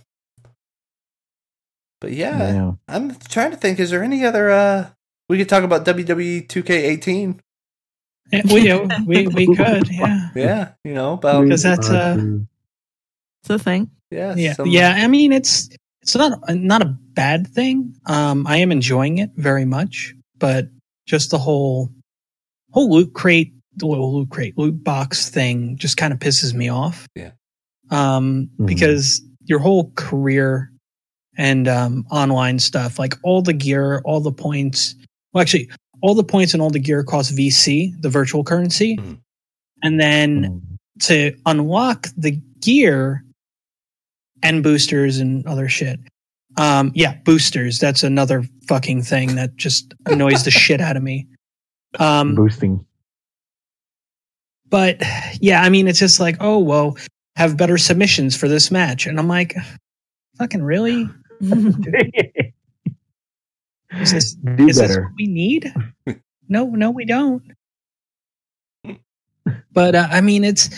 But yeah, Yeah. I'm trying to think. Is there any other? uh We could talk about WWE 2K18. Yeah, we, we we could, yeah. Yeah, you know about Because that's, uh, It's a thing. yeah, Yeah, some- yeah. I mean, it's it's not not a bad thing. Um, I am enjoying it very much, but just the whole whole loot crate, the little loot crate, loot box thing, just kind of pisses me off. Yeah. Um, Mhm. because your whole career and um, online stuff, like all the gear, all the points. Well, actually, all the points and all the gear cost VC, the virtual currency, Mhm. and then Mhm. to unlock the gear and boosters and other shit. Um, yeah, boosters. That's another fucking thing that just annoys the shit out of me. Um, boosting. but yeah, I mean, it's just like, oh, well, have better submissions for this match. And I'm like, fucking really? Is this, Do is this better. what we need? no, no, we don't. But uh, I mean, it's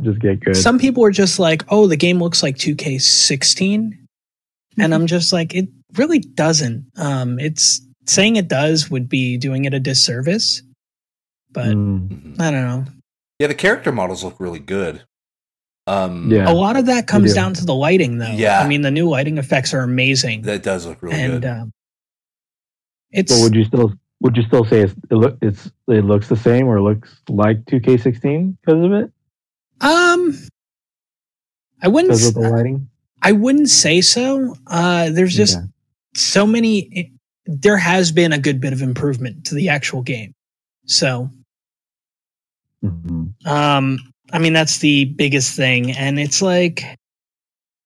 Just get good. some people are just like, oh, the game looks like 2K16. And I'm just like, it really doesn't. Um, it's saying it does would be doing it a disservice. But Mm. I don't know. yeah. The character models look really good. Um, Yeah. A lot of that comes do. down to the lighting, though. Yeah. I mean, the new lighting effects are amazing. that does look really and good. um, it's But would you still would you still say it's, it look it's it looks the same or looks like 2K16 because of it? um, I wouldn't. Because of the lighting? I wouldn't say so. Uh, there's just Okay. so many. There has been a good bit of improvement to the actual game. So, Mhm. um, I mean, that's the biggest thing. And it's like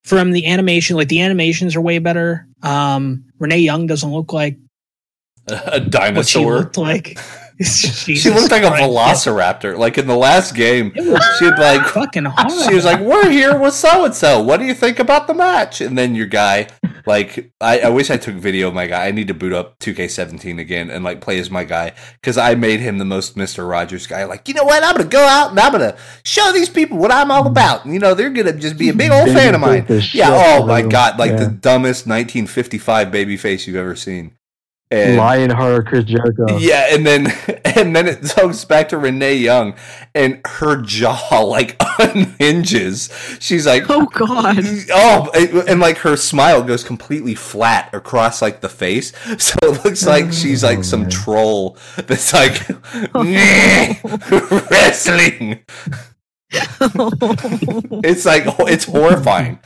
from the animation, like the animations are way better. Um, Renee Young doesn't look like a dinosaur. what she looked like. she looked like a velociraptor. Like in the last game, It was she had like fucking hard. she was like, "We're here with so and so. What do you think about the match?" And then your guy, like, I, I wish I took video of my guy. I need to boot up 2K17 again and like play as my guy because I made him the most Mister Rogers guy. Like, you know what? I'm gonna go out and I'm gonna show these people what I'm all about. And, you know, they're gonna just be a big old fan of mine. beat the shit Yeah. Oh my god! Like the dumbest 1955 baby face you've ever seen. And Lionheart, Chris Jericho. yeah, and then and then it goes back to Renee Young, and her jaw like unhinges. She's like, Oh God. oh, and- and like her smile goes completely flat across like the face, so it looks like oh, she's like some man. troll that's like oh. wrestling. It's like it's horrifying,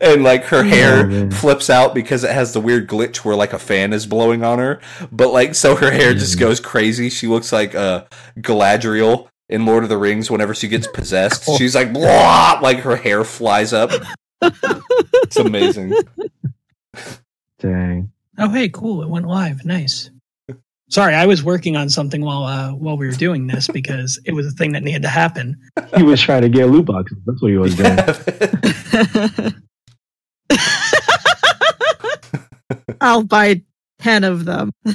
and like her hair man. flips out because it has the weird glitch where like a fan is blowing on her. But like, so her hair just Mhm. goes crazy. She looks like a Galadriel in Lord of the Rings whenever she gets possessed. She's like, blah, like her hair flies up. It's amazing. Dang. Oh, hey, cool! It went live. Nice. Sorry, I was working on something while uh, while we were doing this because it was a thing that needed to happen. He was trying to get loot boxes. That's what he was doing. I'll buy ten of them. I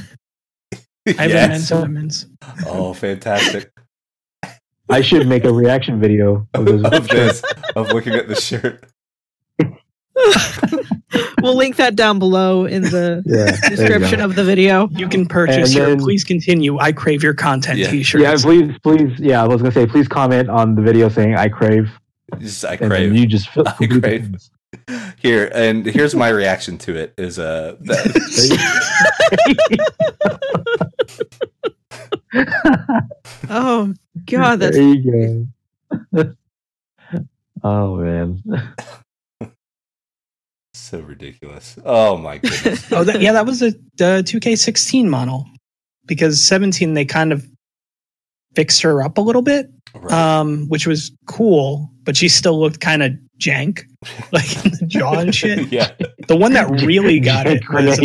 have Yes. immense lemons. Oh, fantastic! I should make a reaction video of this. of this, of looking at the shirt. we'll link that down below in the Yeah, description of the video. You can purchase And your please continue. I crave your content Yeah. t-shirts. Yeah, please, please. Yeah, I was gonna say, please comment on the video saying I crave, Just, I and crave. you just fill I crave. Here and here's my reaction to it is uh that, Oh god, that's there you go. oh man, so ridiculous. Oh my goodness. oh, that, yeah, that was a the 2K16 model because 17 they kind of fixed her up a little bit, Right. um, which was cool, but she still looked kind of jank, like in the jaw and shit. yeah. The one that really got it was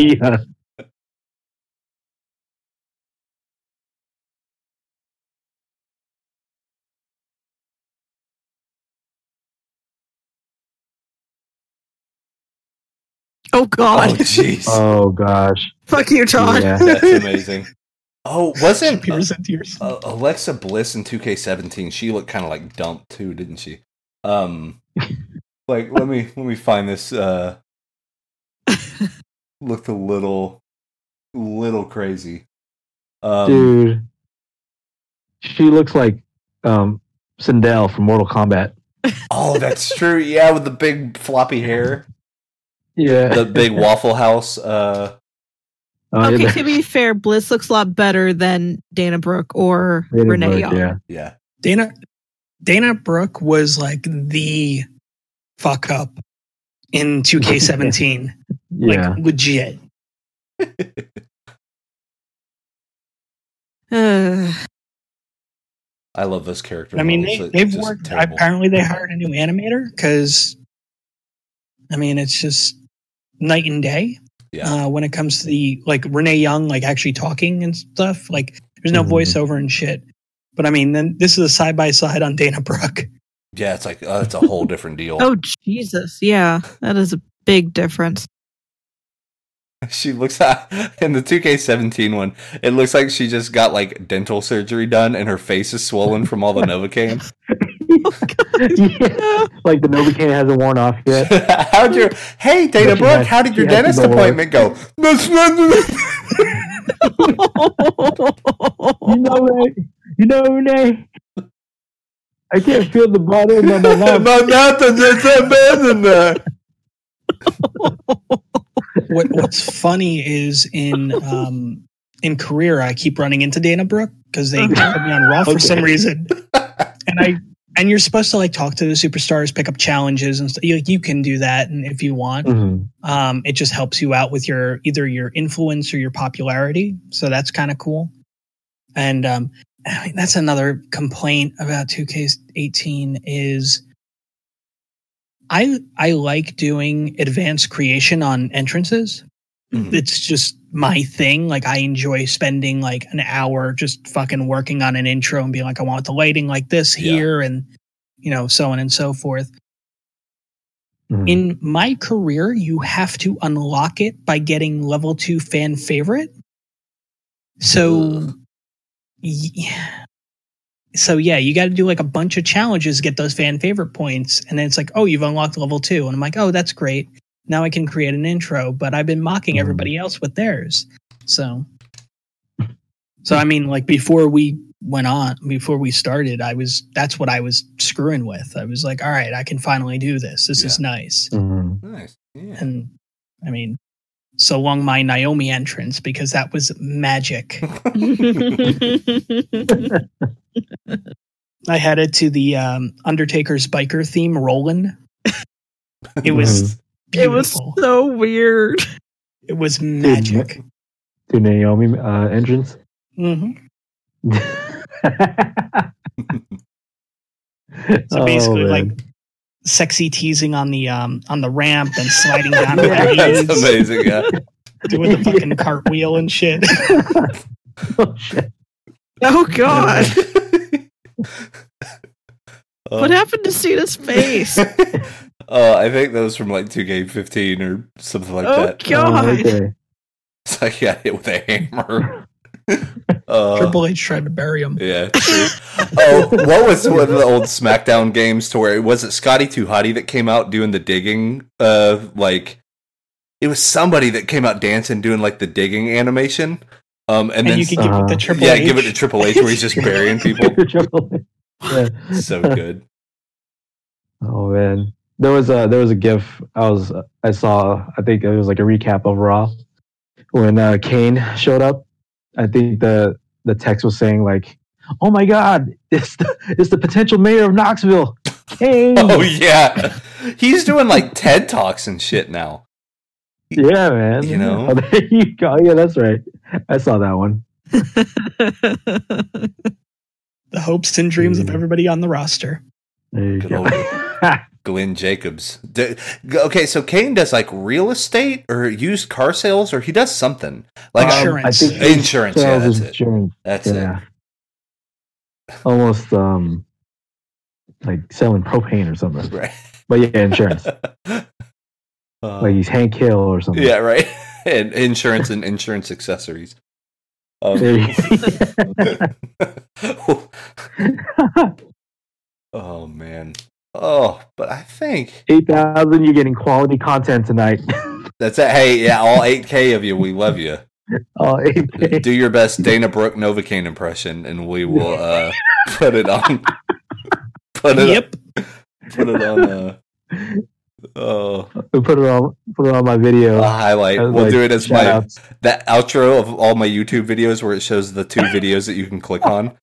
oh god. Oh jeez. Oh gosh. Fuck you, Todd. Yeah. That's amazing. Oh, wasn't Tears and tears. uh, Alexa Bliss in 2K17? She looked kind of like dumped too, didn't she? Um, like let me let me find this. Uh, looked a little, little crazy. Um, Dude, she looks like um Sindel from Mortal Kombat. Oh, that's true. Yeah, with the big floppy hair, Yeah. the big Waffle House. Uh, Oh, Okay, yeah, to be fair, Bliss looks a lot better than Dana Brooke or Dana Renee Brooke, Young. Yeah. yeah, Dana Dana Brooke was like the fuck up in 2K17. Yeah. Like legit. Uh, I love those character. I mean, models. they, they've worked. terrible. Apparently, they hired a new animator because, I mean, it's just night and day Yeah, uh, when it comes to the like Renee Young, like actually talking and stuff. Like, there's no Mhm. voiceover and shit. But I mean, then this is a side by side on Dana Brooke. yeah. It's like uh, it's a whole different deal. oh Jesus, yeah, that is a big difference. She looks at in the 2K17 one. It looks like she just got like dental surgery done, and her face is swollen from all the Novocaine. yeah. Like the Novocaine hasn't worn off yet. How'd your Hey, Dana But Brooke? How did your dentist to go appointment go? You know, Renee. You know, Renee. I can't feel the bottom of my mouth. My mouth is just so bad in there. what What's funny is in um, in career, I keep running into Dana Brooke because they put me on Raw for some reason, and I and you're supposed to like talk to the superstars, pick up challenges and stuff. You, you can do that, and if you want, Mhm. um, it just helps you out with your either your influence or your popularity. So that's kind of cool. And um, I mean, that's another complaint about 2K18 is I I like doing advanced creation on entrances. Mhm. It's just my thing. Like I enjoy spending like an hour just fucking working on an intro and being like, I want the lighting like this Yeah. here, and you know, so on and so forth Mhm. in my career, you have to unlock it by getting level two fan favorite. So, yeah. So yeah, you got to do like a bunch of challenges get those fan favorite points, and then it's like, oh, you've unlocked level two, and I'm like, oh, that's great. Now I can create an intro, but I've been mocking Mhm. everybody else with theirs. So, so I mean, like before we went on, before we started, I was that's what I was screwing with. I was like, all right, I can finally do this. This is nice. Mhm. Nice. Yeah. And I mean, so long my Naomi entrance because that was magic. I had it to the um, Undertaker's biker theme, Rollin'. It was it was so weird. It was magic. To Naomi uh, entrance. hmm so So basically, like sexy teasing on the um on the ramp and sliding down on Yeah. That's knees, amazing. Yeah. doing the fucking cartwheel and shit. oh, shit. Oh God, what happened to Cena's face? Uh, I think that was from like 2K15 or something like Oh, that. God. Oh, okay. It's like yeah, hit with a hammer. uh, Triple H tried to bury him. yeah. oh, what was one of the old SmackDown games to where was it Scotty 2 Hotty that came out doing the digging? Uh, like it was somebody that came out dancing doing like the digging animation. Um, and, And, then you could give it uh, the Triple yeah, H. give it to Triple H where he's just burying people. Triple H. yeah. so good. Oh man, there was a there was a GIF I was I saw. I think it was like a recap of Raw when uh, Kane showed up. I think the the text was saying like, "Oh my God, it's the it's the potential mayor of Knoxville, Kane." Oh yeah, he's doing like TED talks and shit now. yeah, man. You know? Oh, there you go. Yeah, that's right. I saw that one. the hopes and dreams of Mm. everybody on the roster. There you Good go. Glenn Jacobs. D- okay, so Kane does like real estate or used car sales, or he does something like Um, Insurance. I think Uh, Insurance, yeah, sales that's it. insurance. that's Yeah. Almost um like selling propane or something. right? But yeah, insurance. Uh, like he's Hank Hill or something. yeah, right. And insurance and insurance accessories. Um, There you- oh man. Oh, but I think Eight thousand. You're getting quality content tonight. that's it. Hey, yeah, all 8K of you, we love you. oh, 8K. Do your best Dana Brooke Novocaine impression, and we will uh, put it on. Put it. Yep. Put it on. Uh, oh, We put it on. Put it on my video. a highlight. As, We'll like, do it as my shout-outs. that outro of all my YouTube videos where it shows the two videos that you can click on.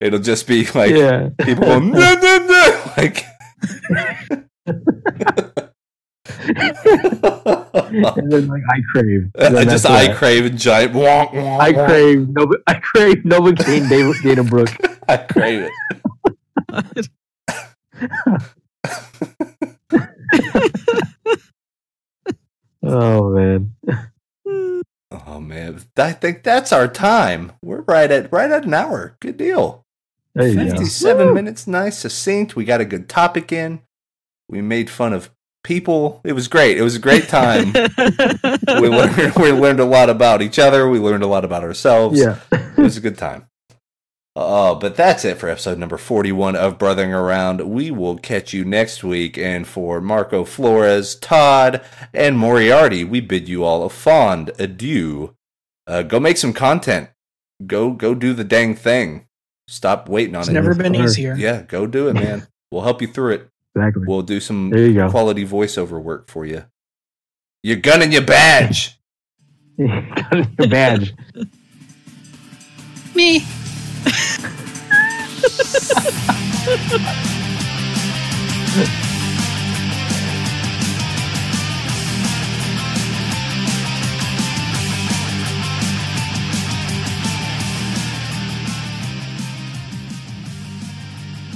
It'll just be like yeah. people going no no no like. And then like I crave. Just I it. crave giant. Wonk, wonk, I crave. Nova, I crave Novocaine Dana, Dana Brooke. I crave it. Oh man. Oh man, I think that's our time. We're right at right at an hour. Good deal. There you go. Fifty-seven minutes, nice, succinct. We got a good topic in. We made fun of people. It was great. It was a great time. we learned we learned a lot about each other. We learned a lot about ourselves. Yeah. It was a good time. Oh, but that's it for episode number 41 of Brothering Around. We will catch you next week. And for Marco Flores, Todd, and Moriarty, we bid you all a fond adieu. Uh, go make some content. Go go do the dang thing. Stop waiting on it. It's it. never been Hard. easier. Yeah, go do it, man. we'll help you through it. Exactly. We'll do some There you go. quality voiceover work for you. Your gun and your badge. Got your badge. Me.